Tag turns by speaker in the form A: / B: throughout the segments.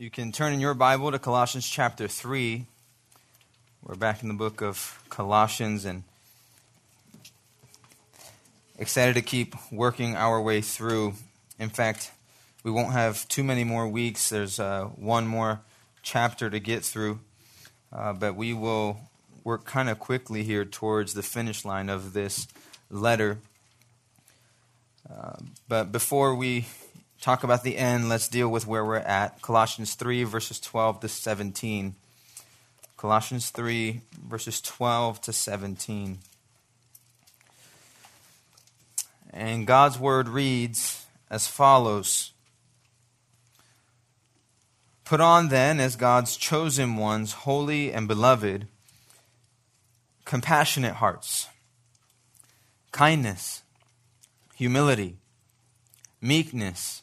A: You can turn in your Bible to Colossians chapter 3. We're back in the book of Colossians and excited to keep working our way through. In fact, we won't have too many more weeks. There's uh, one more chapter to get through, uh, but we will work kind of quickly here towards the finish line of this letter. Uh, but before we talk about the end, let's deal with where we're at. Colossians 3, verses 12 to 17. Colossians 3, verses 12 to 17. And God's word reads as follows Put on then, as God's chosen ones, holy and beloved, compassionate hearts, kindness, humility, meekness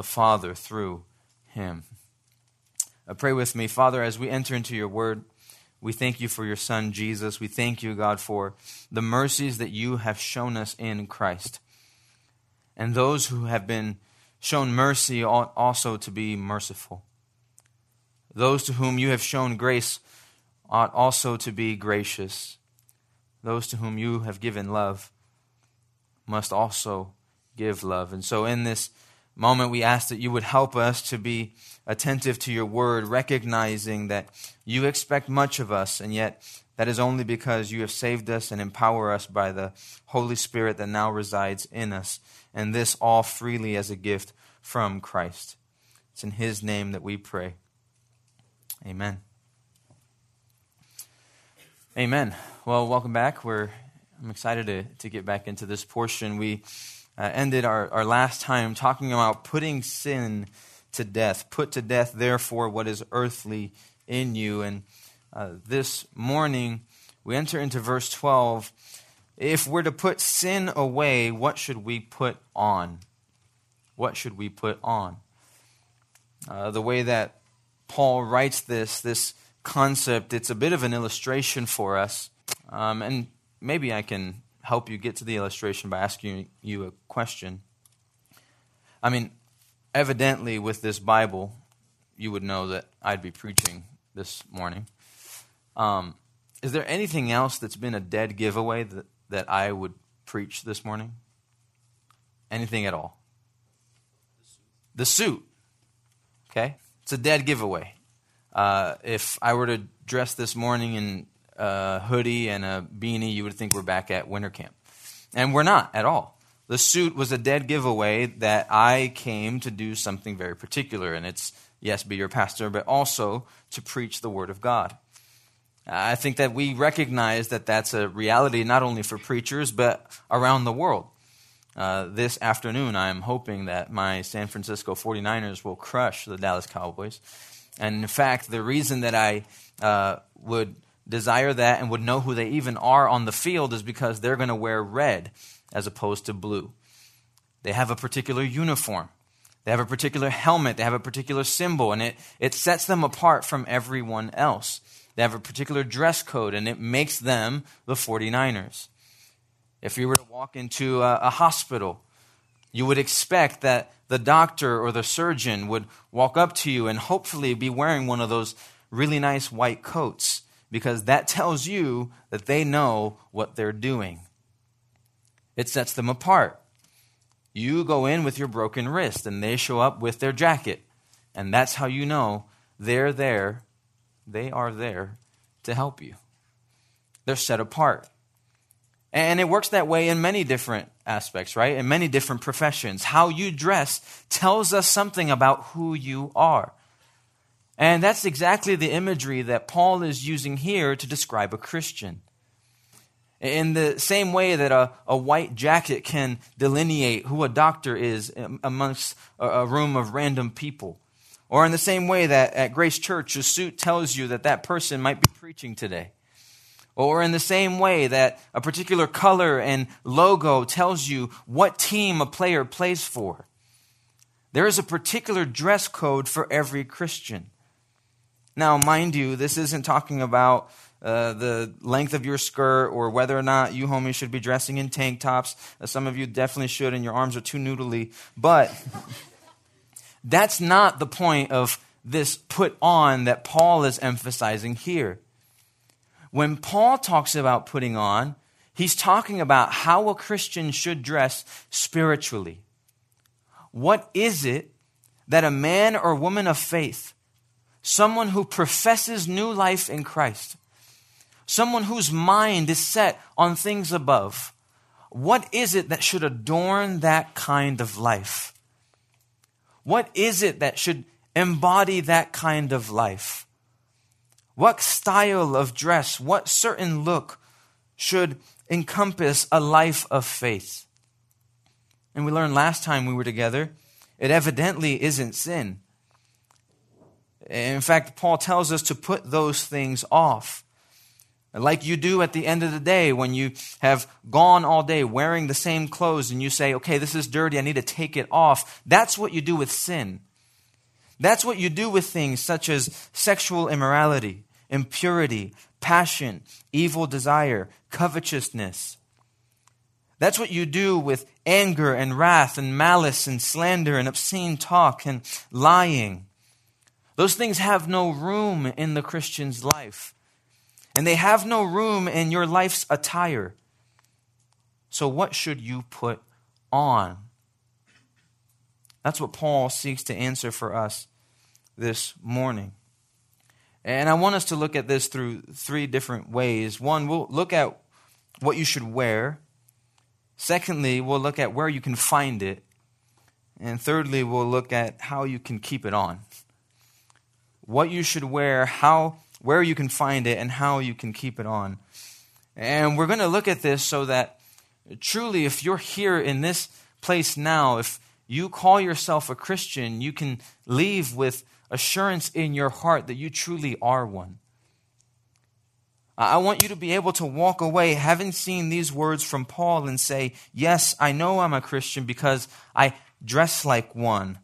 A: the Father through him. Uh, pray with me, Father, as we enter into your word. We thank you for your Son, Jesus. We thank you, God, for the mercies that you have shown us in Christ. And those who have been shown mercy ought also to be merciful. Those to whom you have shown grace ought also to be gracious. Those to whom you have given love must also give love. And so, in this moment, we ask that you would help us to be attentive to your word, recognizing that you expect much of us, and yet that is only because you have saved us and empower us by the Holy Spirit that now resides in us, and this all freely as a gift from Christ. It's in his name that we pray. Amen. Amen. Well, welcome back. We're I'm excited to, to get back into this portion. We uh, ended our, our last time talking about putting sin to death. Put to death, therefore, what is earthly in you. And uh, this morning, we enter into verse 12. If we're to put sin away, what should we put on? What should we put on? Uh, the way that Paul writes this, this concept, it's a bit of an illustration for us. Um, and maybe I can help you get to the illustration by asking you a question. I mean, evidently, with this Bible, you would know that I'd be preaching this morning. Um, is there anything else that's been a dead giveaway that, that I would preach this morning? Anything at all? The suit. Okay? It's a dead giveaway. Uh, if I were to dress this morning in a hoodie and a beanie, you would think we're back at winter camp. And we're not at all. The suit was a dead giveaway that I came to do something very particular, and it's, yes, be your pastor, but also to preach the Word of God. I think that we recognize that that's a reality not only for preachers, but around the world. Uh, this afternoon, I'm hoping that my San Francisco 49ers will crush the Dallas Cowboys. And in fact, the reason that I uh, would desire that and would know who they even are on the field is because they're going to wear red as opposed to blue. They have a particular uniform. They have a particular helmet. They have a particular symbol, and it, it sets them apart from everyone else. They have a particular dress code, and it makes them the 49ers. If you were to walk into a, a hospital, you would expect that the doctor or the surgeon would walk up to you and hopefully be wearing one of those really nice white coats because that tells you that they know what they're doing. It sets them apart. You go in with your broken wrist, and they show up with their jacket. And that's how you know they're there they are there to help you. They're set apart. And it works that way in many different aspects, right? In many different professions. How you dress tells us something about who you are. And that's exactly the imagery that Paul is using here to describe a Christian. In the same way that a, a white jacket can delineate who a doctor is amongst a, a room of random people. Or in the same way that at Grace Church, a suit tells you that that person might be preaching today. Or in the same way that a particular color and logo tells you what team a player plays for. There is a particular dress code for every Christian. Now, mind you, this isn't talking about uh, the length of your skirt or whether or not you homies should be dressing in tank tops. Uh, some of you definitely should, and your arms are too noodly. But that's not the point of this put on that Paul is emphasizing here. When Paul talks about putting on, he's talking about how a Christian should dress spiritually. What is it that a man or woman of faith, someone who professes new life in Christ, someone whose mind is set on things above, what is it that should adorn that kind of life? What is it that should embody that kind of life? What style of dress, what certain look should encompass a life of faith? And we learned last time we were together, it evidently isn't sin. In fact, Paul tells us to put those things off. Like you do at the end of the day when you have gone all day wearing the same clothes and you say, okay, this is dirty, I need to take it off. That's what you do with sin. That's what you do with things such as sexual immorality, impurity, passion, evil desire, covetousness. That's what you do with anger and wrath and malice and slander and obscene talk and lying. Those things have no room in the Christian's life, and they have no room in your life's attire. So, what should you put on? That's what Paul seeks to answer for us this morning. And I want us to look at this through three different ways. One, we'll look at what you should wear. Secondly, we'll look at where you can find it. And thirdly, we'll look at how you can keep it on. What you should wear, how where you can find it and how you can keep it on. And we're going to look at this so that truly if you're here in this place now, if you call yourself a Christian, you can leave with assurance in your heart that you truly are one. I want you to be able to walk away having seen these words from Paul and say, Yes, I know I'm a Christian because I dress like one.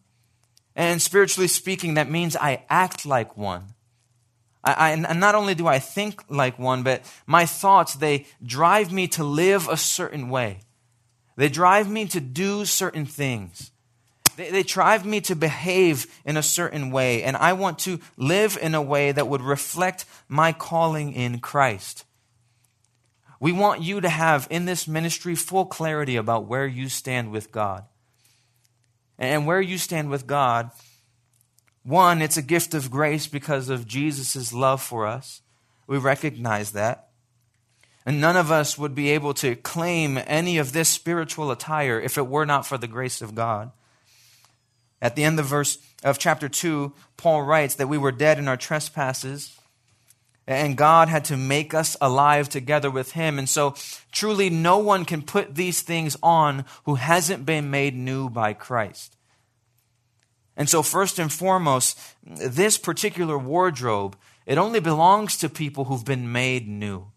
A: And spiritually speaking, that means I act like one. I, I, and not only do I think like one, but my thoughts, they drive me to live a certain way. They drive me to do certain things. They, they drive me to behave in a certain way, and I want to live in a way that would reflect my calling in Christ. We want you to have in this ministry full clarity about where you stand with God. And where you stand with God, one, it's a gift of grace because of Jesus' love for us. We recognize that. And none of us would be able to claim any of this spiritual attire if it were not for the grace of God. At the end of verse of chapter 2, Paul writes that we were dead in our trespasses and God had to make us alive together with him. And so truly no one can put these things on who hasn't been made new by Christ. And so first and foremost, this particular wardrobe, it only belongs to people who've been made new.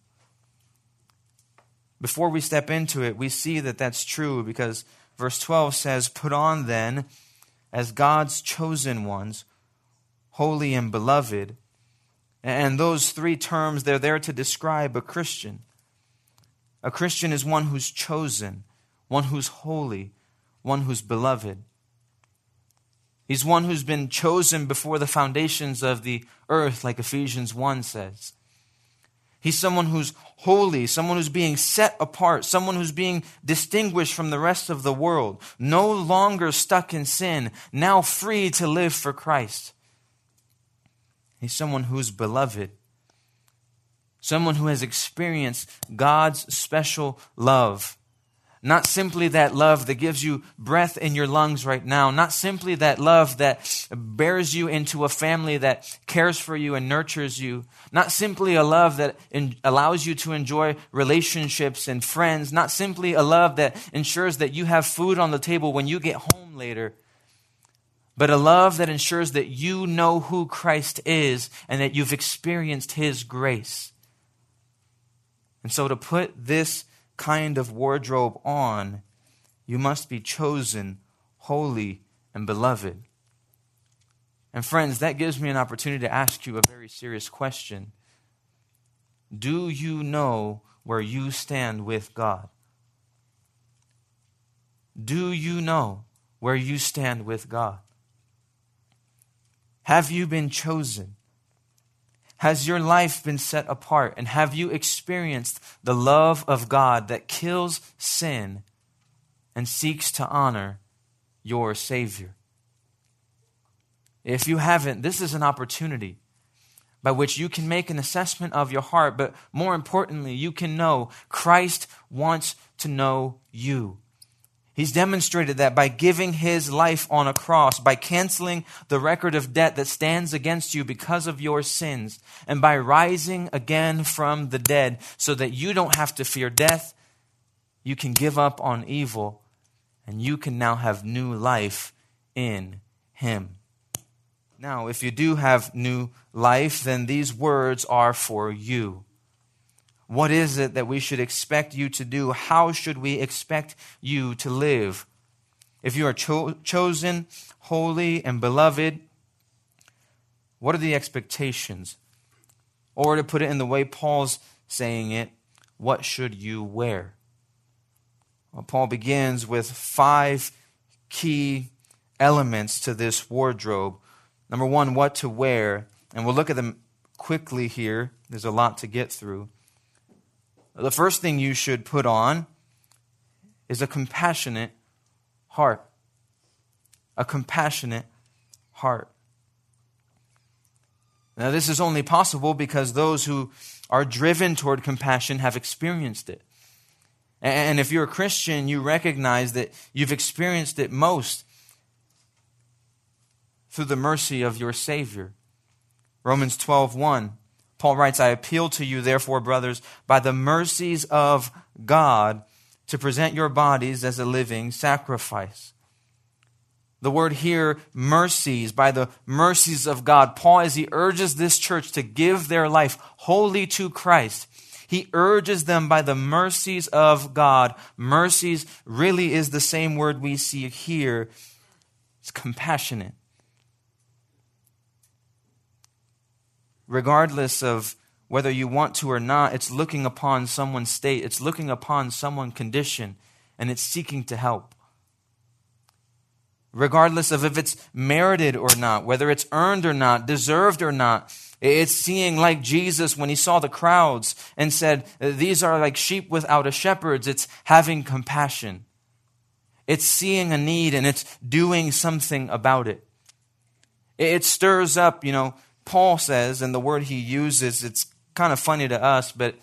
A: Before we step into it, we see that that's true because verse 12 says, Put on then as God's chosen ones, holy and beloved. And those three terms, they're there to describe a Christian. A Christian is one who's chosen, one who's holy, one who's beloved. He's one who's been chosen before the foundations of the earth, like Ephesians 1 says. He's someone who's holy, someone who's being set apart, someone who's being distinguished from the rest of the world, no longer stuck in sin, now free to live for Christ. He's someone who's beloved. Someone who has experienced God's special love. Not simply that love that gives you breath in your lungs right now. Not simply that love that bears you into a family that cares for you and nurtures you. Not simply a love that in, allows you to enjoy relationships and friends. Not simply a love that ensures that you have food on the table when you get home later. But a love that ensures that you know who Christ is and that you've experienced his grace. And so to put this kind of wardrobe on, you must be chosen, holy, and beloved. And friends, that gives me an opportunity to ask you a very serious question. Do you know where you stand with God? Do you know where you stand with God? Have you been chosen? Has your life been set apart? And have you experienced the love of God that kills sin and seeks to honor your Savior? If you haven't, this is an opportunity by which you can make an assessment of your heart, but more importantly, you can know Christ wants to know you. He's demonstrated that by giving his life on a cross, by canceling the record of debt that stands against you because of your sins, and by rising again from the dead so that you don't have to fear death. You can give up on evil, and you can now have new life in him. Now, if you do have new life, then these words are for you. What is it that we should expect you to do? How should we expect you to live? If you are cho- chosen, holy, and beloved, what are the expectations? Or to put it in the way Paul's saying it, what should you wear? Well, Paul begins with five key elements to this wardrobe. Number one, what to wear. And we'll look at them quickly here. There's a lot to get through. The first thing you should put on is a compassionate heart. A compassionate heart. Now, this is only possible because those who are driven toward compassion have experienced it. And if you're a Christian, you recognize that you've experienced it most through the mercy of your Savior. Romans 12 1 Paul writes, I appeal to you, therefore, brothers, by the mercies of God, to present your bodies as a living sacrifice. The word here, mercies, by the mercies of God. Paul, as he urges this church to give their life wholly to Christ, he urges them by the mercies of God. Mercies really is the same word we see here. It's compassionate. Regardless of whether you want to or not, it's looking upon someone's state, it's looking upon someone's condition, and it's seeking to help. Regardless of if it's merited or not, whether it's earned or not, deserved or not, it's seeing like Jesus when he saw the crowds and said, These are like sheep without a shepherd. It's having compassion. It's seeing a need and it's doing something about it. It stirs up, you know, Paul says, and the word he uses, it's kind of funny to us, but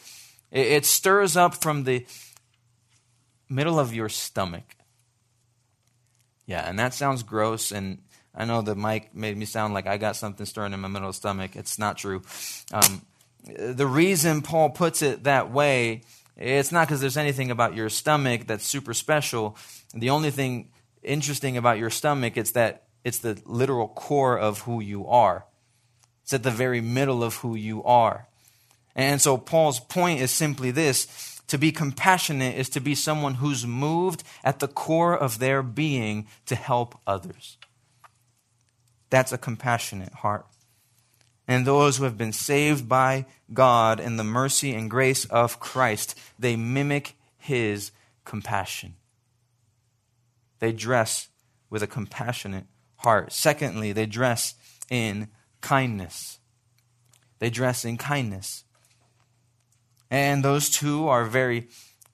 A: it, stirs up from the middle of your stomach. Yeah, and that sounds gross, and I know the mic made me sound like I got something stirring in my middle of stomach. It's not true. Um, the reason Paul puts it that way, it's not because there's anything about your stomach that's super special. The only thing interesting about your stomach is that it's the literal core of who you are. It's at the very middle of who you are. And so Paul's point is simply this to be compassionate is to be someone who's moved at the core of their being to help others. That's a compassionate heart. And those who have been saved by God in the mercy and grace of Christ, they mimic his compassion. They dress with a compassionate heart. Secondly, they dress in kindness. They dress in kindness. And those two are very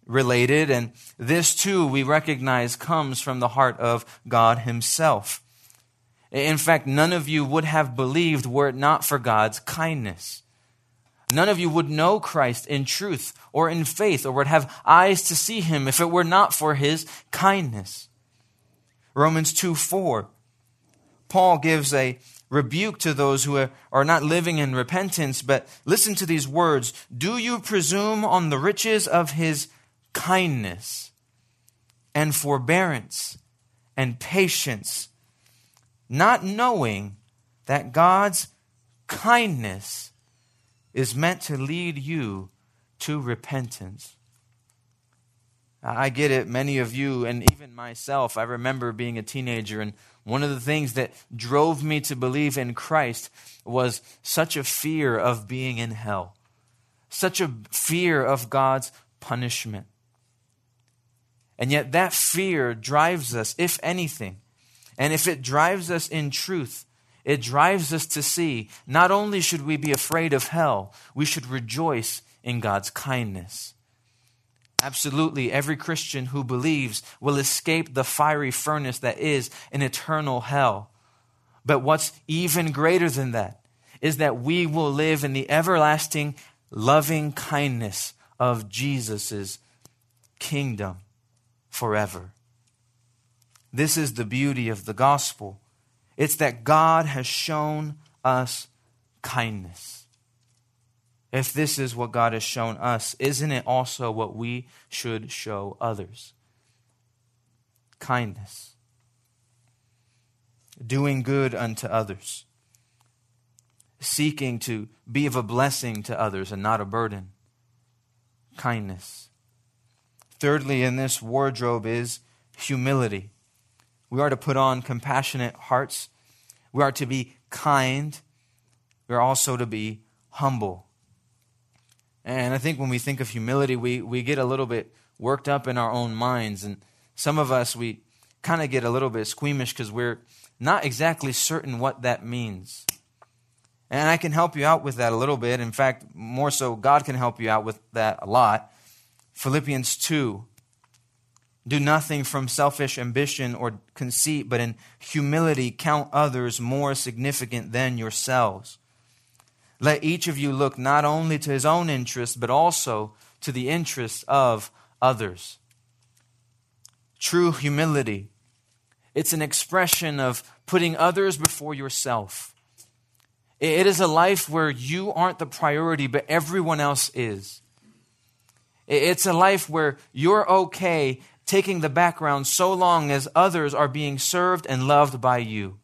A: related. And this too, we recognize, comes from the heart of God Himself. In fact, none of you would have believed were it not for God's kindness. None of you would know Christ in truth or in faith or would have eyes to see him if it were not for his kindness. Romans 2 4. Paul gives a rebuke to those who are not living in repentance, but listen to these words Do you presume on the riches of his kindness and forbearance and patience, not knowing that God's kindness is meant to lead you to repentance? I get it. Many of you, and even myself, I remember being a teenager, and one of the things that drove me to believe in Christ was such a fear of being in hell, such a fear of God's punishment. And yet, that fear drives us, if anything, and if it drives us in truth, it drives us to see not only should we be afraid of hell, we should rejoice in God's kindness. Absolutely, every Christian who believes will escape the fiery furnace that is an eternal hell. But what's even greater than that is that we will live in the everlasting loving kindness of Jesus' kingdom forever. This is the beauty of the gospel. It's that God has shown us kindness. If this is what God has shown us, isn't it also what we should show others? Kindness, doing good unto others, seeking to be of a blessing to others and not a burden. Kindness. Thirdly, in this wardrobe is humility. We are to put on compassionate hearts. We are to be kind. We are also to be humble. And I think when we think of humility, we, we get a little bit worked up in our own minds. And some of us, we kind of get a little bit squeamish because we're not exactly certain what that means. And I can help you out with that a little bit. In fact, more so, God can help you out with that a lot. Philippians 2 Do nothing from selfish ambition or conceit, but in humility count others more significant than yourselves. Let each of you look not only to his own interest, but also to the interests of others. True humility. It's an expression of putting others before yourself. It is a life where you aren't the priority, but everyone else is. It's a life where you're okay taking the background so long as others are being served and loved by you.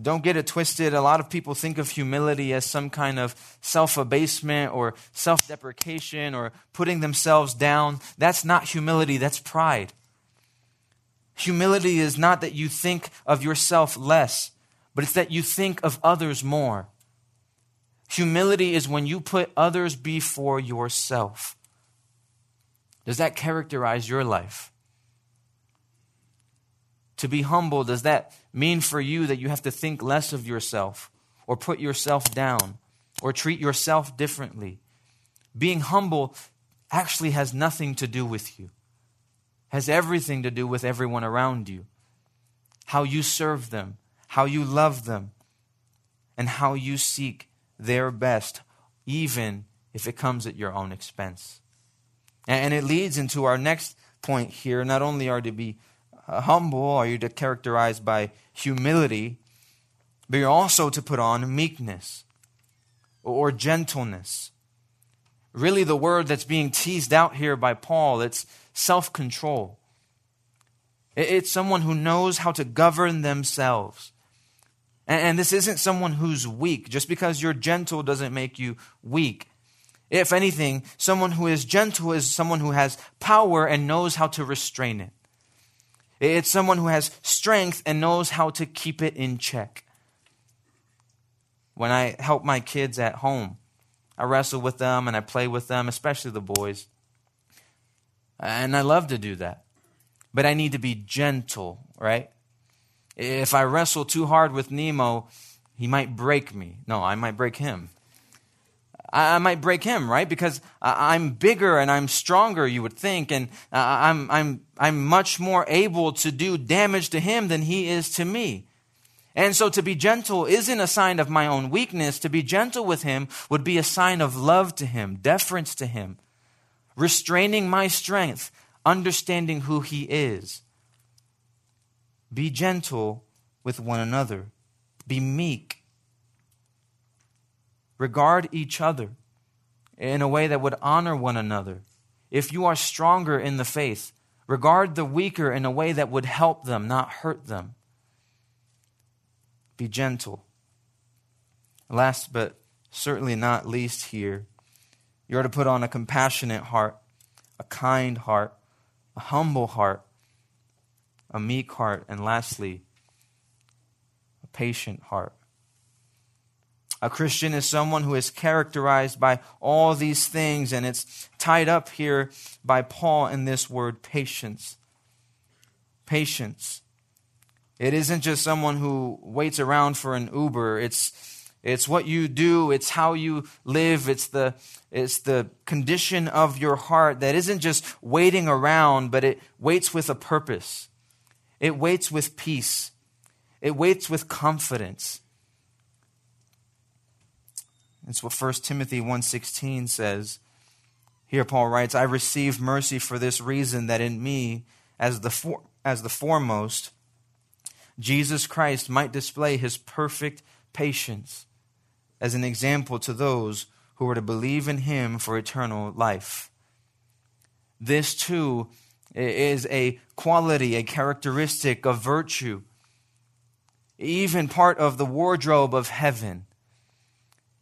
A: Don't get it twisted. A lot of people think of humility as some kind of self abasement or self deprecation or putting themselves down. That's not humility, that's pride. Humility is not that you think of yourself less, but it's that you think of others more. Humility is when you put others before yourself. Does that characterize your life? To be humble, does that mean for you that you have to think less of yourself or put yourself down or treat yourself differently? Being humble actually has nothing to do with you, has everything to do with everyone around you. How you serve them, how you love them, and how you seek their best, even if it comes at your own expense. And it leads into our next point here. Not only are to be Uh, humble, are you to characterized by humility, but you're also to put on meekness or gentleness. Really, the word that's being teased out here by Paul, it's self control. It's someone who knows how to govern themselves. And this isn't someone who's weak. Just because you're gentle doesn't make you weak. If anything, someone who is gentle is someone who has power and knows how to restrain it. It's someone who has strength and knows how to keep it in check. When I help my kids at home, I wrestle with them and I play with them, especially the boys. And I love to do that. But I need to be gentle, right? If I wrestle too hard with Nemo, he might break me. No, I might break him. I, might break him, right? Because I'm bigger and I'm stronger, you would think, and uh, I'm, I'm, I'm much more able to do damage to him than he is to me. And so to be gentle isn't a sign of my own weakness. To be gentle with him would be a sign of love to him, deference to him, restraining my strength, understanding who he is. Be gentle with one another. Be meek. Regard each other in a way that would honor one another. If you are stronger in the faith, regard the weaker in a way that would help them, not hurt them. Be gentle. Last but certainly not least, here, you are to put on a compassionate heart, a kind heart, a humble heart, a meek heart, and lastly, a patient heart. A Christian is someone who is characterized by all these things, and it's tied up here by Paul in this word patience. Patience. It isn't just someone who waits around for an Uber. It's, it's what you do, it's how you live, it's the, it's the condition of your heart that isn't just waiting around, but it waits with a purpose. It waits with peace. It waits with confidence. It's what 1 Timothy 1:16 says. Here Paul writes, "I received mercy for this reason that in me as the for, as the foremost Jesus Christ might display his perfect patience as an example to those who were to believe in him for eternal life." This too is a quality, a characteristic of virtue, even part of the wardrobe of heaven.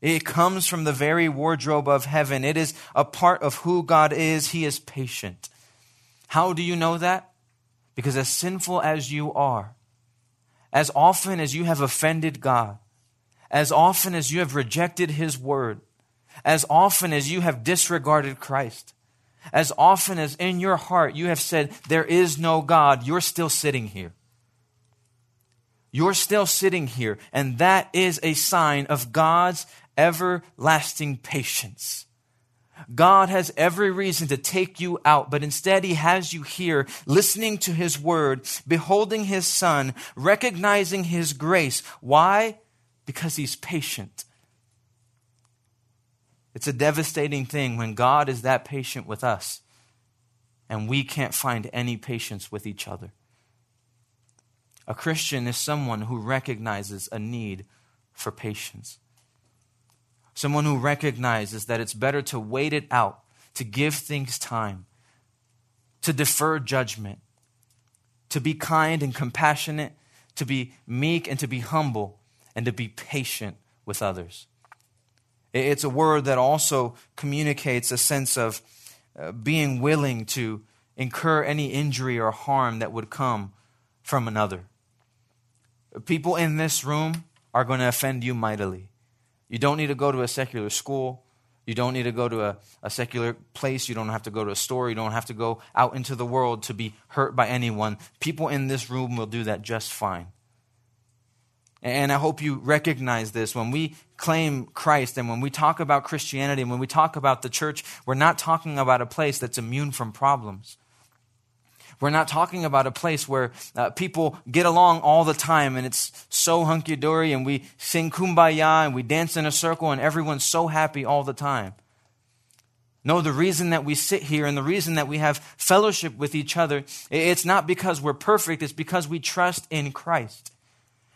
A: It comes from the very wardrobe of heaven. It is a part of who God is. He is patient. How do you know that? Because as sinful as you are, as often as you have offended God, as often as you have rejected His word, as often as you have disregarded Christ, as often as in your heart you have said, There is no God, you're still sitting here. You're still sitting here, and that is a sign of God's everlasting patience. God has every reason to take you out, but instead He has you here, listening to His word, beholding His Son, recognizing His grace. Why? Because He's patient. It's a devastating thing when God is that patient with us and we can't find any patience with each other. A Christian is someone who recognizes a need for patience. Someone who recognizes that it's better to wait it out, to give things time, to defer judgment, to be kind and compassionate, to be meek and to be humble, and to be patient with others. It's a word that also communicates a sense of uh, being willing to incur any injury or harm that would come from another. People in this room are going to offend you mightily. You don't need to go to a secular school. You don't need to go to a, a secular place. You don't have to go to a store. You don't have to go out into the world to be hurt by anyone. People in this room will do that just fine. And I hope you recognize this. When we claim Christ and when we talk about Christianity and when we talk about the church, we're not talking about a place that's immune from problems. We're not talking about a place where uh, people get along all the time and it's so hunky dory and we sing kumbaya and we dance in a circle and everyone's so happy all the time. No, the reason that we sit here and the reason that we have fellowship with each other, it's not because we're perfect, it's because we trust in Christ.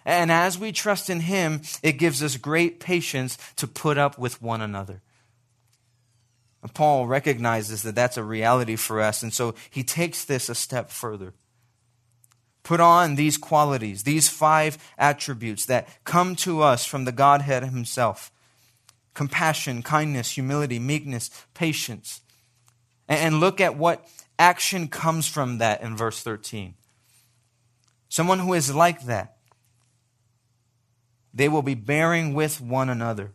A: And as we trust in Him, it gives us great patience to put up with one another. Paul recognizes that that's a reality for us, and so he takes this a step further. Put on these qualities, these five attributes that come to us from the Godhead Himself compassion, kindness, humility, meekness, patience. And look at what action comes from that in verse 13. Someone who is like that they will be bearing with one another.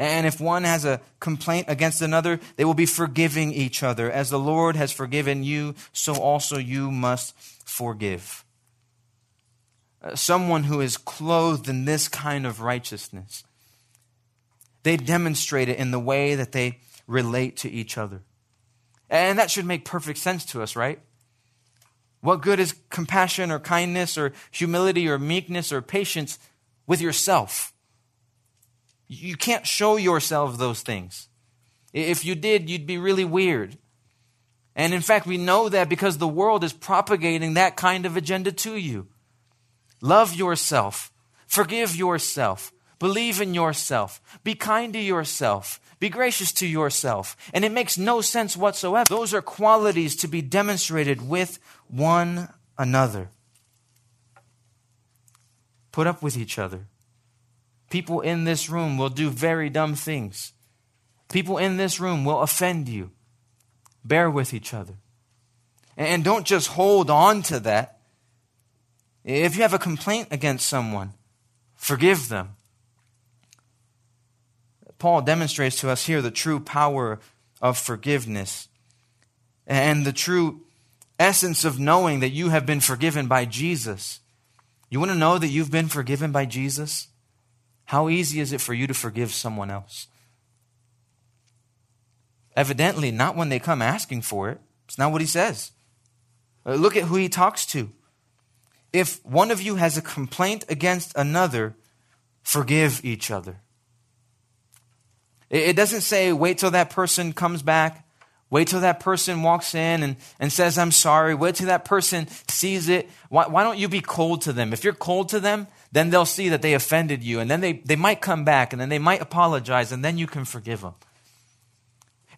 A: And if one has a complaint against another, they will be forgiving each other. As the Lord has forgiven you, so also you must forgive. Uh, someone who is clothed in this kind of righteousness They demonstrate it in the way that they relate to each other. And that should make perfect sense to us, right? What good is compassion or kindness or humility or meekness or patience with yourself? You can't show yourself those things. If you did, you'd be really weird. And in fact, we know that because the world is propagating that kind of agenda to you. Love yourself, forgive yourself, believe in yourself, be kind to yourself, be gracious to yourself. And it makes no sense whatsoever. Those are qualities to be demonstrated with one another. Put up with each other. People in this room will do very dumb things. People in this room will offend you. Bear with each other. And don't just hold on to that. If you have a complaint against someone, forgive them. Paul demonstrates to us here the true power of forgiveness and the true essence of knowing that you have been forgiven by Jesus. You want to know that you've been forgiven by Jesus? How easy is it for you to forgive someone else? Evidently, not when they come asking for it. It's not what he says. Uh, look at who he talks to. If one of you has a complaint against another, forgive each other. It doesn't say wait till that person comes back. Wait till that person walks in and, and says, I'm sorry. Wait till that person sees it. Why, why don't you be cold to them? If you're cold to them, then they'll see that they offended you. And then they, they might come back and then they might apologize and then you can forgive them.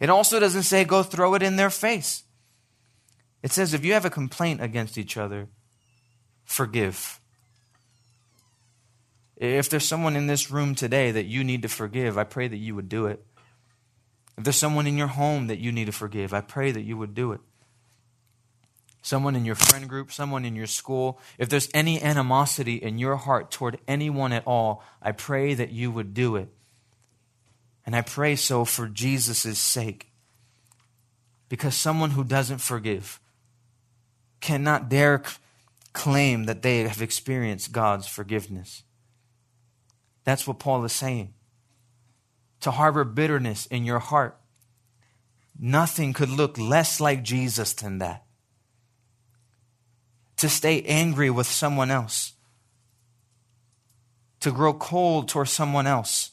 A: It also doesn't say go throw it in their face. It says if you have a complaint against each other, forgive. If there's someone in this room today that you need to forgive, I pray that you would do it. If there's someone in your home that you need to forgive, I pray that you would do it. Someone in your friend group, someone in your school, if there's any animosity in your heart toward anyone at all, I pray that you would do it. And I pray so for Jesus' sake. Because someone who doesn't forgive cannot dare claim that they have experienced God's forgiveness. That's what Paul is saying. To harbor bitterness in your heart, nothing could look less like Jesus than that. To stay angry with someone else, to grow cold toward someone else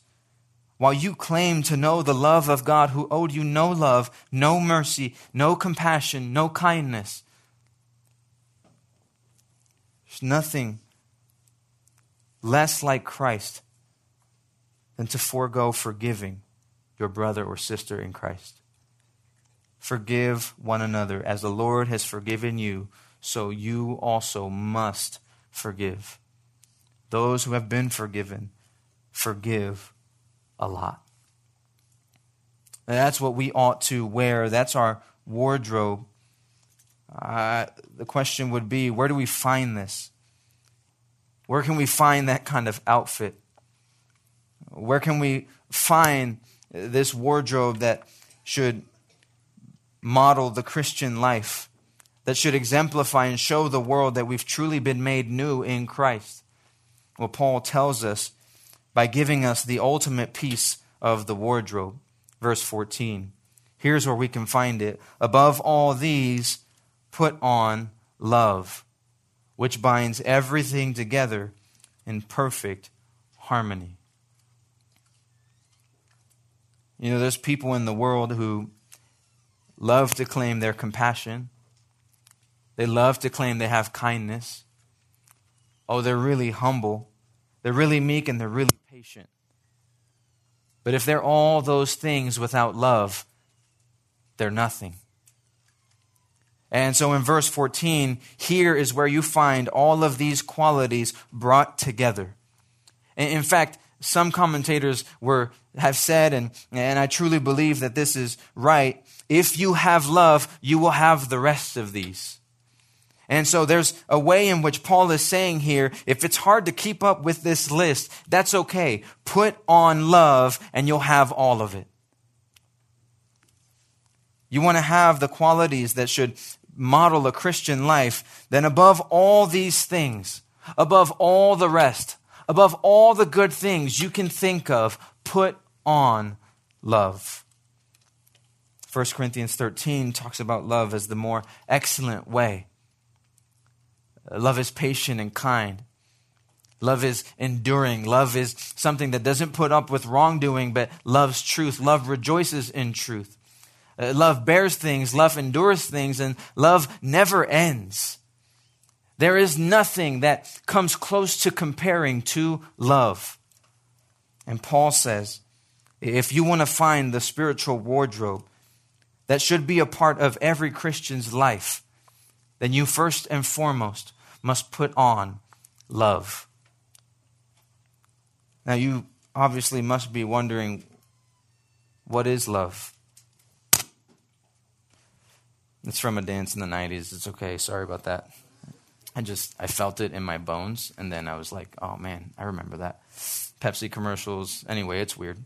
A: while you claim to know the love of God who owed you no love, no mercy, no compassion, no kindness. There's nothing less like Christ than to forego forgiving your brother or sister in Christ. Forgive one another. As the Lord has forgiven you, so you also must forgive. Those who have been forgiven, forgive a lot. that's what we ought to wear. That's our wardrobe. Uh, the question would be where do we find this? Where can we find that kind of outfit? Where can we find this wardrobe that should model the Christian life, that should exemplify and show the world that we've truly been made new in Christ? Well, Paul tells us by giving us the ultimate piece of the wardrobe. Verse 14. Here's where we can find it. Above all these, put on love, which binds everything together in perfect harmony. You know, there's people in the world who love to claim their compassion. They love to claim they have kindness. Oh, they're really humble. They're really meek and they're really patient. But if they're all those things without love, they're nothing. And so in verse 14, here is where you find all of these qualities brought together. In fact, some commentators were, have said, and, and I truly believe that this is right, if you have love, you will have the rest of these. And so there's a way in which Paul is saying here, if it's hard to keep up with this list, that's okay. Put on love and you'll have all of it. You want to have the qualities that should model a Christian life, then above all these things, above all the rest, above all the good things you can think of, put on love. 1 Corinthians 13 talks about love as the more excellent way. Love is patient and kind. Love is enduring. Love is something that doesn't put up with wrongdoing, but loves truth. Love rejoices in truth. Uh, love bears things, love endures things, and love never ends. There is nothing that comes close to comparing to love. And Paul says, if you want to find the spiritual wardrobe that should be a part of every Christian's life, then you first and foremost must put on love. Now, you obviously must be wondering what is love? It's from a dance in the 90s. It's okay. Sorry about that. I just I felt it in my bones and then I was like, "Oh man, I remember that." Pepsi commercials. Anyway, it's weird.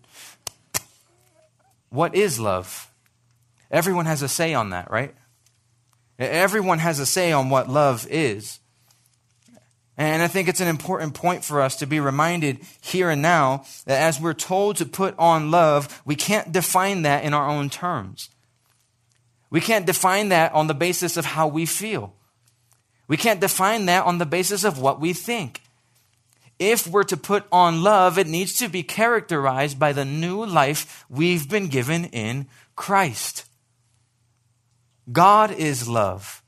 A: What is love? Everyone has a say on that, right? Everyone has a say on what love is. And I think it's an important point for us to be reminded here and now that as we're told to put on love, we can't define that in our own terms. We can't define that on the basis of how we feel. We can't define that on the basis of what we think. If we're to put on love, it needs to be characterized by the new life we've been given in Christ. God is love.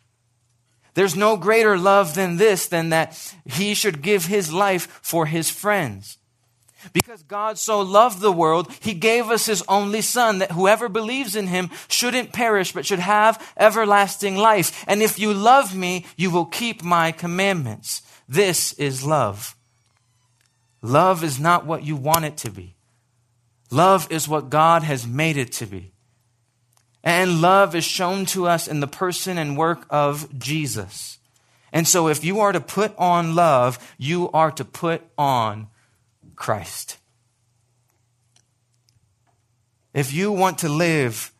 A: There's no greater love than this, than that he should give his life for his friends. Because God so loved the world, he gave us his only son that whoever believes in him shouldn't perish, but should have everlasting life. And if you love me, you will keep my commandments. This is love. Love is not what you want it to be. Love is what God has made it to be. And love is shown to us in the person and work of Jesus. And so if you are to put on love, you are to put on Christ. If you want to live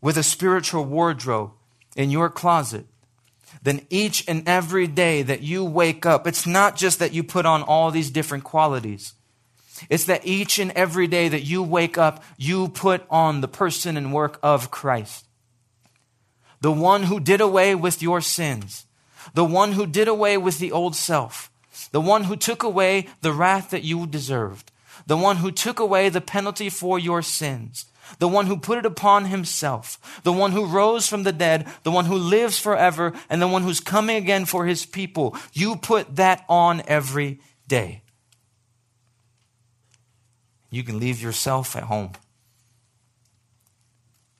A: with a spiritual wardrobe in your closet, then each and every day that you wake up, it's not just that you put on all these different qualities. It's that each and every day that you wake up, you put on the person and work of Christ. The one who did away with your sins. The one who did away with the old self the one who took away the wrath that you deserved, the one who took away the penalty for your sins, the one who put it upon himself, the one who rose from the dead, the one who lives forever, and the one who's coming again for his people. You put that on every day. You can leave yourself at home.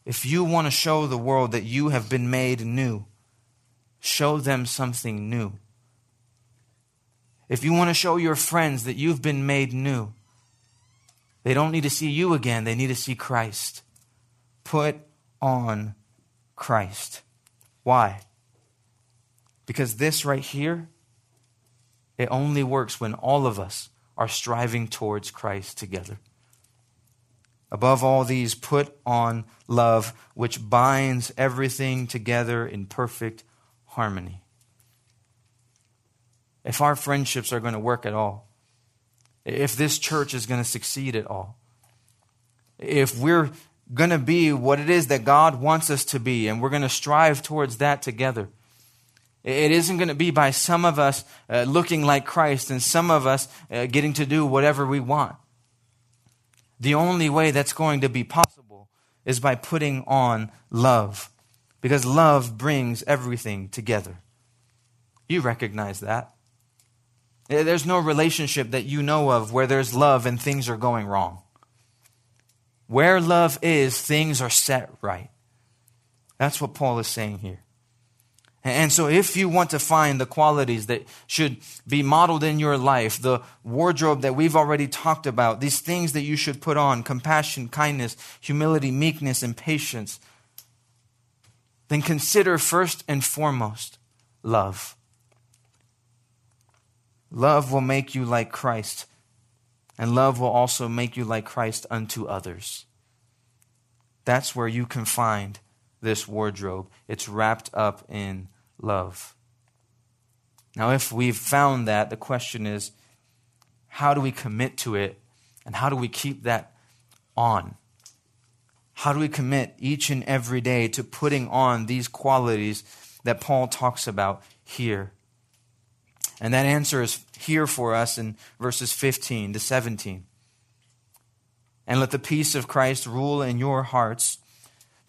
A: If you want to show the world that you have been made new, show them something new. If you want to show your friends that you've been made new, they don't need to see you again, they need to see Christ. Put on Christ. Why? Because this right here, it only works when all of us are striving towards Christ together. Above all these, put on love, which binds everything together in perfect harmony if our friendships are going to work at all, if this church is going to succeed at all, if we're going to be what it is that God wants us to be, and we're going to strive towards that together. It isn't going to be by some of us uh, looking like Christ and some of us uh, getting to do whatever we want. The only way that's going to be possible is by putting on love, because love brings everything together. You recognize that. There's no relationship that you know of where there's love and things are going wrong. Where love is, things are set right. That's what Paul is saying here. And so, if you want to find the qualities that should be modeled in your life, the wardrobe that we've already talked about, these things that you should put on compassion, kindness, humility, meekness, and patience then consider first and foremost love. Love will make you like Christ, and love will also make you like Christ unto others. That's where you can find this wardrobe. It's wrapped up in love. Now, if we've found that, the question is how do we commit to it, and how do we keep that on? How do we commit each and every day to putting on these qualities that Paul talks about here? And that answer is here for us in verses 15 to 17. And let the peace of Christ rule in your hearts,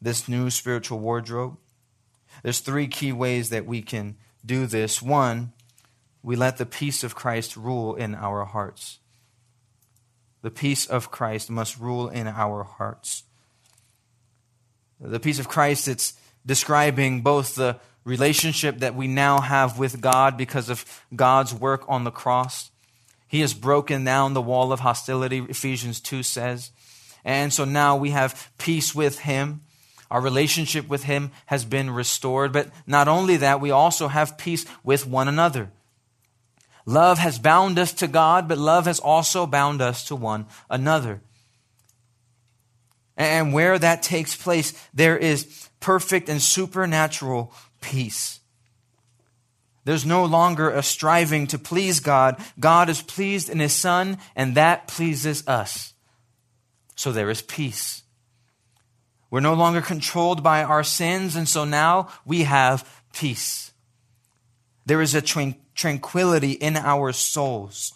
A: This new spiritual wardrobe? There's three key ways that we can do this. One, we let the peace of Christ rule in our hearts. The peace of Christ must rule in our hearts. The peace of Christ, it's describing both the relationship that we now have with God because of God's work on the cross. He has broken down the wall of hostility, Ephesians 2 says. And so now we have peace with Him. Our relationship with Him has been restored. But not only that, we also have peace with one another. Love has bound us to God, but love has also bound us to one another. And where that takes place, there is perfect and supernatural peace. There's no longer a striving to please God. God is pleased in His Son, and that pleases us. So there is peace. We're no longer controlled by our sins, and so now we have peace. There is a tranquility in our souls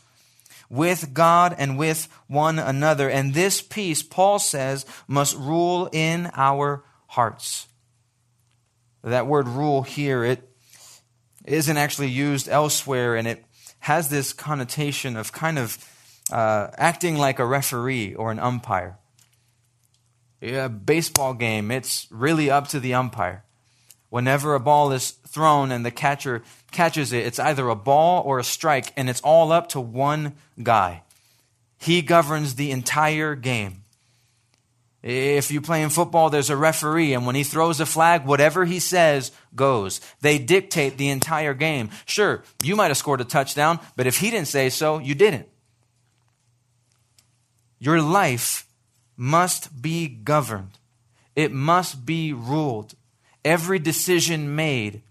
A: with God and with one another. And this peace, Paul says, must rule in our hearts. That word rule here, it isn't actually used elsewhere, and it has this connotation of kind of uh, acting like a referee or an umpire. A baseball game, it's really up to the umpire. Whenever a ball is thrown and the catcher catches it, it's either a ball or a strike, and it's all up to one guy. He governs the entire game. If you play in football, there's a referee, and when he throws a flag, whatever he says goes. They dictate the entire game. Sure, you might have scored a touchdown, but if he didn't say so, you didn't. Your life must be governed, it must be ruled. Every decision made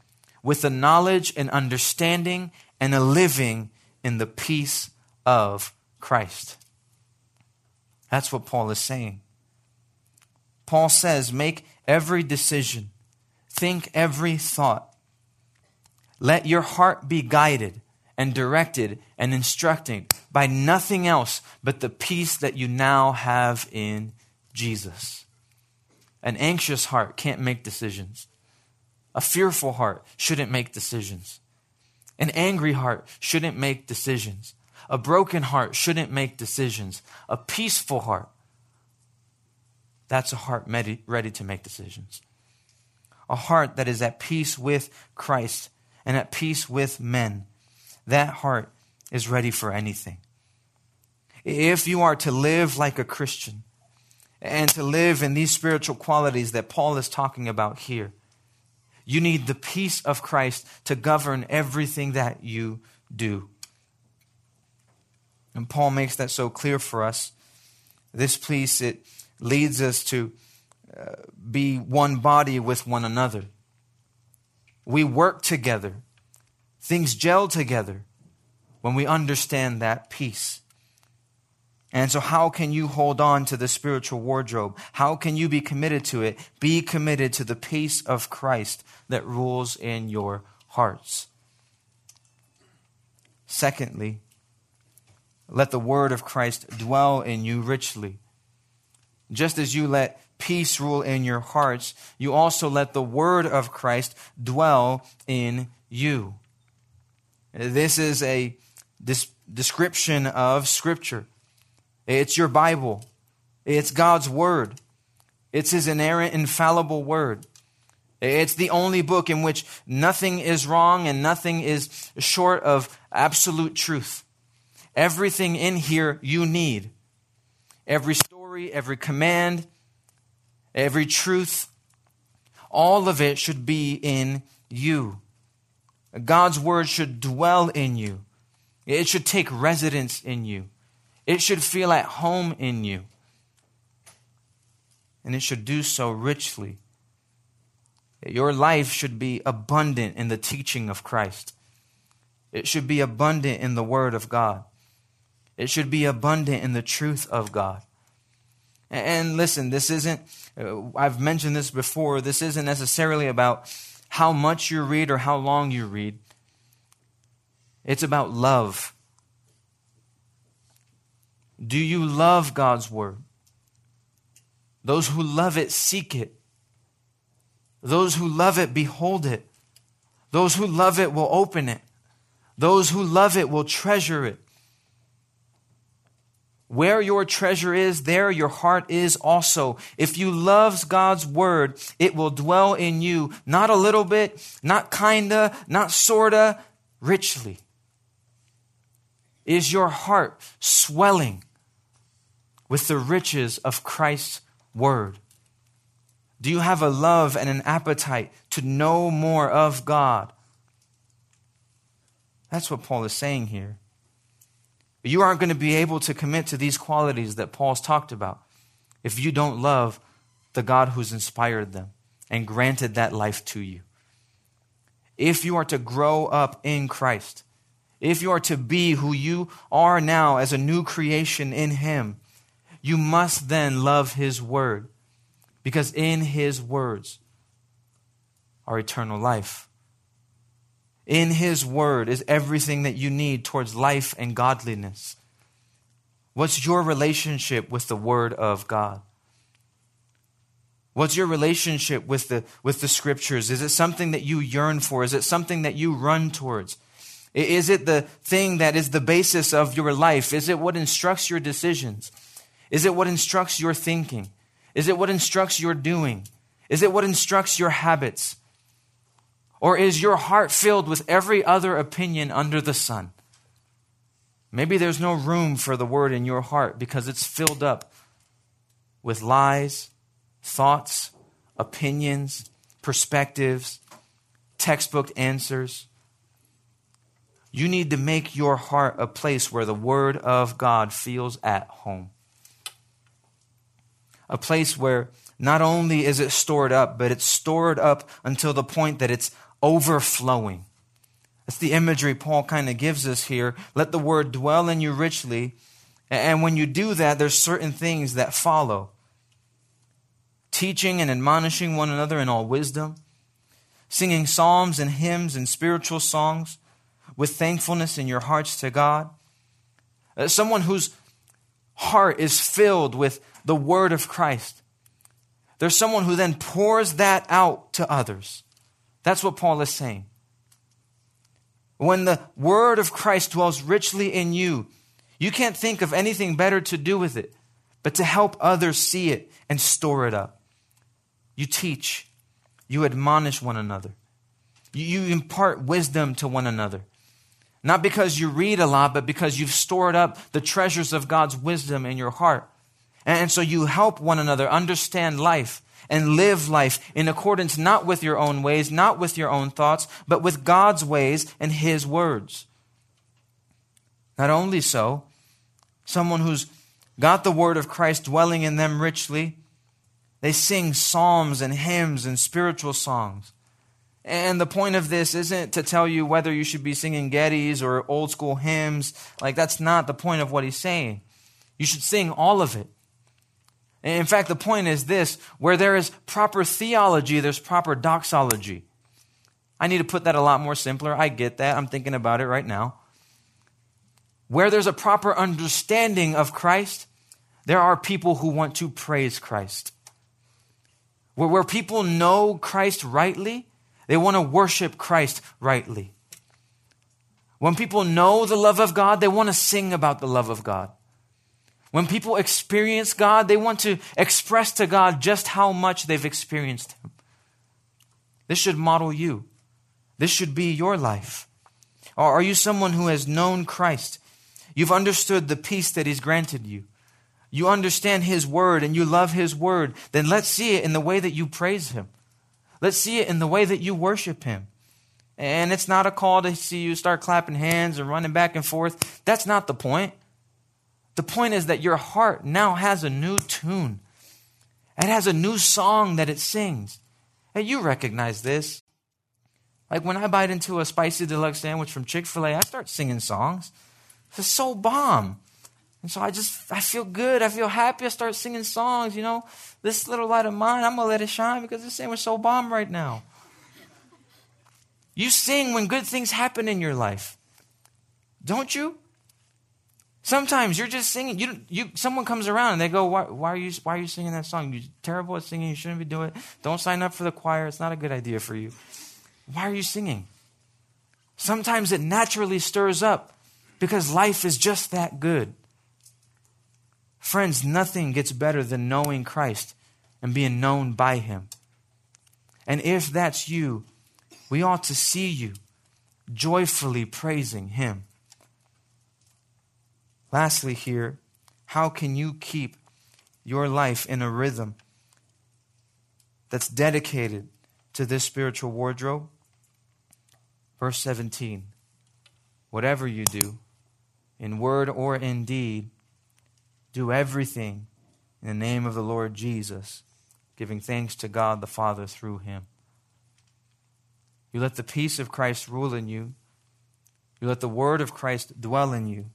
A: with a knowledge and understanding and a living in the peace of Christ. That's what Paul is saying. Paul says, make every decision, think every thought. Let your heart be guided and directed and instructed by nothing else but the peace that you now have in Jesus. An anxious heart can't make decisions. A fearful heart shouldn't make decisions. An angry heart shouldn't make decisions. A broken heart shouldn't make decisions. A peaceful heart, that's a heart ready to make decisions. A heart that is at peace with Christ and at peace with men. That heart is ready for anything. If you are to live like a Christian and to live in these spiritual qualities that Paul is talking about here, you need the peace of Christ to govern everything that you do. And Paul makes that so clear for us. This peace, it leads us to uh, be one body with one another. We work together. Things gel together when we understand that peace. And so, how can you hold on to the spiritual wardrobe? How can you be committed to it? Be committed to the peace of Christ that rules in your hearts. Secondly, let the word of Christ dwell in you richly. Just as you let peace rule in your hearts, you also let the word of Christ dwell in you. This is a description of Scripture. It's your Bible. It's God's Word. It's His inerrant, infallible Word. It's the only book in which nothing is wrong and nothing is short of absolute truth. Everything in here you need. Every story story, every command, every truth, all of it should be in you. God's word should dwell in you. It should take residence in you. It should feel at home in you. And it should do so richly. Your life should be abundant in the teaching of Christ. It should be abundant in the Word of God. It should be abundant in the truth of God. And listen, this isn't, uh, I've mentioned this before, this isn't necessarily about how much you read or how long you read. It's about love. Do you love God's Word? Those who love it seek it. Those who love it behold it. Those who love it will open it. Those who love it will treasure it. Where your treasure is, there your heart is also. If you love God's word, it will dwell in you, not a little bit, not kinda, not sorta, richly. Is your heart swelling with the riches of Christ's word? Do you have a love and an appetite to know more of God? That's what Paul is saying here. You aren't going to be able to commit to these qualities that Paul's talked about if you don't love the God who's inspired them and granted that life to you. If you are to grow up in Christ, if you are to be who you are now as a new creation in Him, you must then love His Word because in his words are eternal life. In his word is everything that you need towards life and godliness. What's your relationship with the word of God? What's your relationship with the, with the scriptures? Is it something that you yearn for? Is it something that you run towards? Is it the thing that is the basis of your life? Is it what instructs your decisions? Is it what instructs your thinking? Is it what instructs your doing? Is it what instructs your habits? Or is your heart filled with every other opinion under the sun? Maybe there's no room for the word in your heart because it's filled up with lies, thoughts, opinions, perspectives, textbook answers. You need to make your heart a place where the Word of God feels at home a place where not only is it stored up, but it's stored up until the point that it's overflowing. That's the imagery Paul kind of gives us here. Let the word dwell in you richly. And when you do that, there's certain things that follow. Teaching and admonishing one another in all wisdom, singing psalms and hymns and spiritual songs with thankfulness in your hearts to God. Uh, someone whose heart is filled with the word of Christ. There's someone who then pours that out to others. That's what Paul is saying. When the word of Christ dwells richly in you, you can't think of anything better to do with it but to help others see it and store it up. You teach, you admonish one another, you impart wisdom to one another. Not because you read a lot, but because you've stored up the treasures of God's wisdom in your heart. And so you help one another understand life and live life in accordance not with your own ways, not with your own thoughts, but with God's ways and His words. Not only so, someone who's got the word of Christ dwelling in them richly, they sing psalms and hymns and spiritual songs. And the point of this isn't to tell you whether you should be singing Gettys or old school hymns. Like, that's not the point of what he's saying. You should sing all of it. In fact, the point is this where there is proper theology, there's proper doxology. I need to put that a lot more simpler. I get that. I'm thinking about it right now. Where there's a proper understanding of Christ, there are people who want to praise Christ. Where, where people know Christ rightly, they want to worship Christ rightly. When people know the love of God, they want to sing about the love of God. When people experience God, they want to express to God just how much they've experienced Him. This should model you. This should be your life. Or are you someone who has known Christ? You've understood the peace that He's granted you. you understand His Word and you love His Word, then let's see it in the way that you praise Him. Let's see it in the way that you worship Him. And it's not a call to see you start clapping hands and running back and forth. That's not the point. The point is that your heart now has a new tune. It has a new song that it sings. And you recognize this. Like when I bite into a spicy deluxe sandwich from Chick fil A, I start singing songs. It's so bomb. And so I just, I feel good. I feel happy. I start singing songs, you know. This little light of mine, I'm going to let it shine because this sandwich is so bomb right now. You sing when good things happen in your life. Don't you? Sometimes you're just singing. You, you, someone comes around and they go, why, why, are you, why are you singing that song? You're terrible at singing. You shouldn't be doing it. Don't sign up for the choir. It's not a good idea for you. Why are you singing? Sometimes it naturally stirs up because life is just that good. Friends, nothing gets better than knowing Christ and being known by Him. And if that's you, we ought to see you joyfully praising Him. Lastly, here, how can you keep your life in a rhythm that's dedicated to this spiritual wardrobe? Verse 17 Whatever you do, in word or in deed, do everything in the name of the Lord Jesus, giving thanks to God the Father through him. You let the peace of Christ rule in you. You let the word of Christ dwell in you.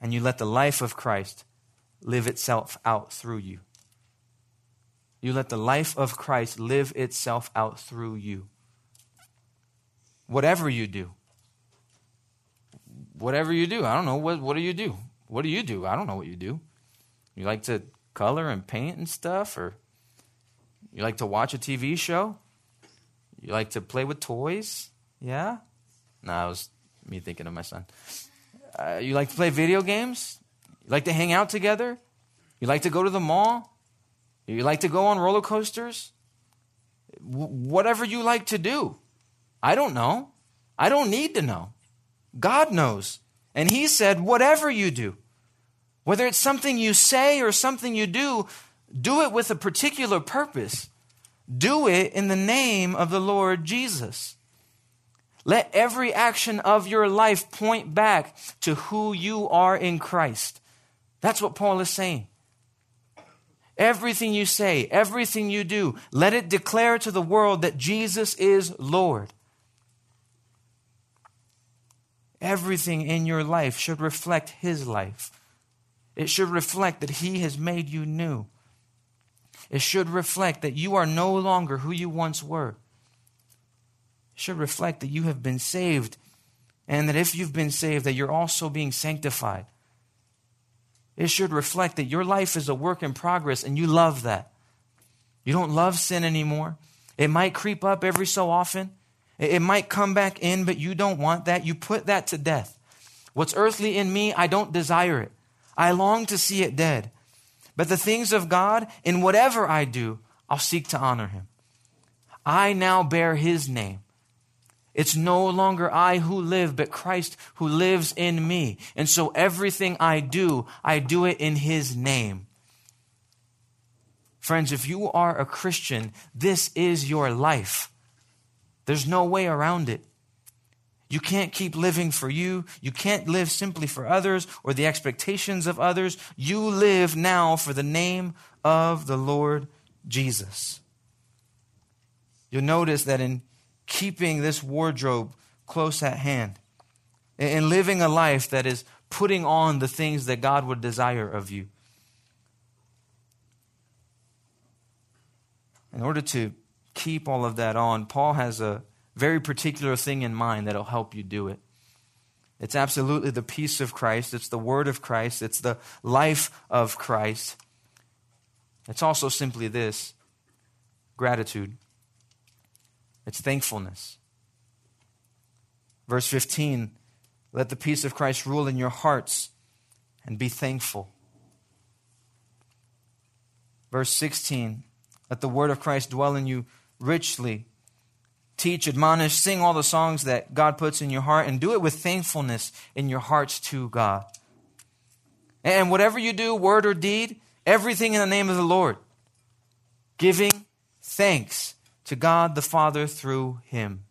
A: And you let the life of Christ live itself out through you. You let the life of Christ live itself out through you. Whatever you do, whatever you do, I don't know, what, what do you do? What do you do? I don't know what you do. You like to color and paint and stuff, or you like to watch a TV show? You like to play with toys? Yeah? No, nah, it was me thinking of my son. Uh, you like to play video games? You like to hang out together? You like to go to the mall? You like to go on roller coasters? W- whatever you like to do. I don't know. I don't need to know. God knows. And He said, whatever you do, whether it's something you say or something you do, do it with a particular purpose. Do it in the name of the Lord Jesus. Let every action of your life point back to who you are in Christ. That's what Paul is saying. Everything you say, everything you do, let it declare to the world that Jesus is Lord. Everything in your life should reflect His life. It should reflect that He has made you new. It should reflect that you are no longer who you once were. Should reflect that you have been saved and that if you've been saved, that you're also being sanctified. It should reflect that your life is a work in progress and you love that. You don't love sin anymore. It might creep up every so often. It might come back in, but you don't want that. You put that to death. What's earthly in me, I don't desire it. I long to see it dead. But the things of God, in whatever I do, I'll seek to honor him. I now bear his name. It's no longer I who live, but Christ who lives in me. And so everything I do, I do it in his name. Friends, if you are a Christian, this is your life. There's no way around it. You can't keep living for you. You can't live simply for others or the expectations of others. You live now for the name of the Lord Jesus. You'll notice that in keeping this wardrobe close at hand, and living a life that is putting on the things that God would desire of you, in order to keep all of that on, Paul has a very particular thing in mind that'll help you do it. It's absolutely the peace of Christ, it's the word of Christ, it's the life of Christ. It's also simply this gratitude, it's thankfulness. Verse 15 let the peace of Christ rule in your hearts and be thankful. Verse 16 let the word of Christ dwell in you richly teach, admonish, sing all the songs that God puts in your heart, and do it with thankfulness in your hearts to God. And whatever you do, word or deed, everything in the name of the Lord, giving thanks to God the Father through him.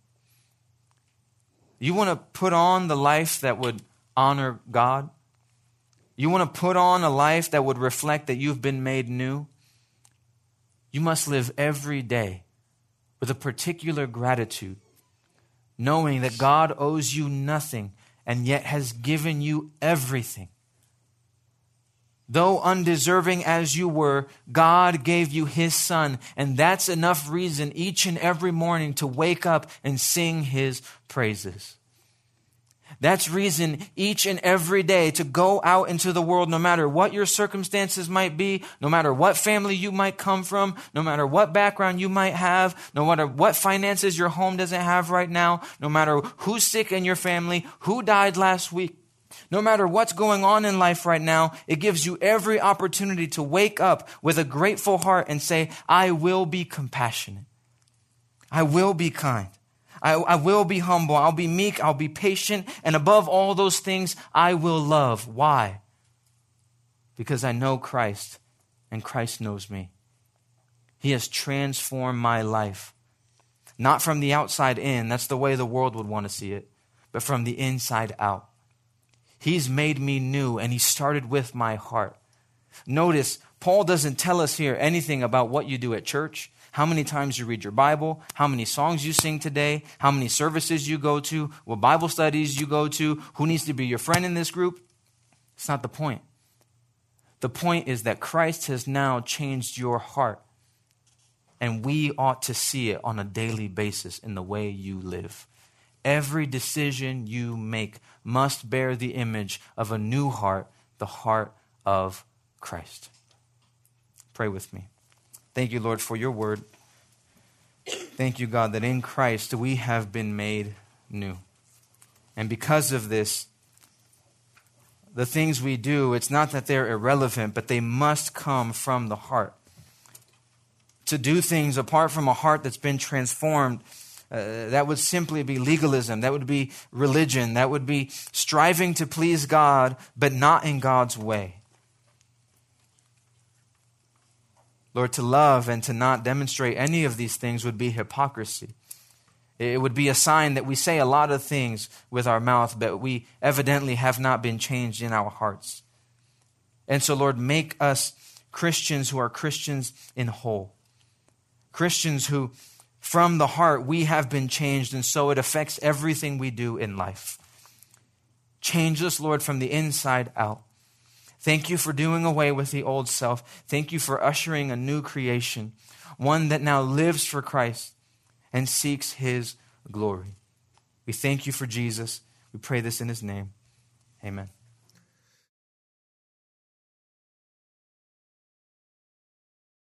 A: You want to put on the life that would honor God? You want to put on a life that would reflect that you've been made new? You must live every day with a particular gratitude, knowing that God owes you nothing and yet has given you everything. Though undeserving as you were, God gave you His Son, and that's enough reason each and every morning to wake up and sing His praises. That's reason each and every day to go out into the world, no matter what your circumstances might be, no matter what family you might come from, no matter what background you might have, no matter what finances your home doesn't have right now, no matter who's sick in your family, who died last week. No matter what's going on in life right now, it gives you every opportunity to wake up with a grateful heart and say, I will be compassionate. I will be kind. I, I, will be humble. I'll be meek. I'll be patient. And above all those things, I will love. Why? Because I know Christ and Christ knows me. He has transformed my life. Not from the outside in, that's the way the world would want to see it, but from the inside out. He's made me new, and He started with my heart. Notice, Paul doesn't tell us here anything about what you do at church, how many times you read your Bible, how many songs you sing today, how many services you go to, what Bible studies you go to, who needs to be your friend in this group. It's not the point. The point is that Christ has now changed your heart, and we ought to see it on a daily basis in the way you live. Every decision you make must bear the image of a new heart, the heart of Christ. Pray with me. Thank you, Lord, for your word. Thank you, God, that in Christ we have been made new. And because of this, the things we do, it's not that they're irrelevant, but they must come from the heart. To do things apart from a heart that's been transformed uh, that would simply be legalism. That would be religion. That would be striving to please God, but not in God's way. Lord, to love and to not demonstrate any of these things would be hypocrisy. It would be a sign that we say a lot of things with our mouth, but we evidently have not been changed in our hearts. And so, Lord, make us Christians who are Christians in whole. Christians who from the heart, we have been changed, and so it affects everything we do in life. Change us, Lord, from the inside out. Thank you for doing away with the old self. Thank you for ushering a new creation, one that now lives for Christ and seeks his glory. We thank you for Jesus. We pray this in his name. Amen.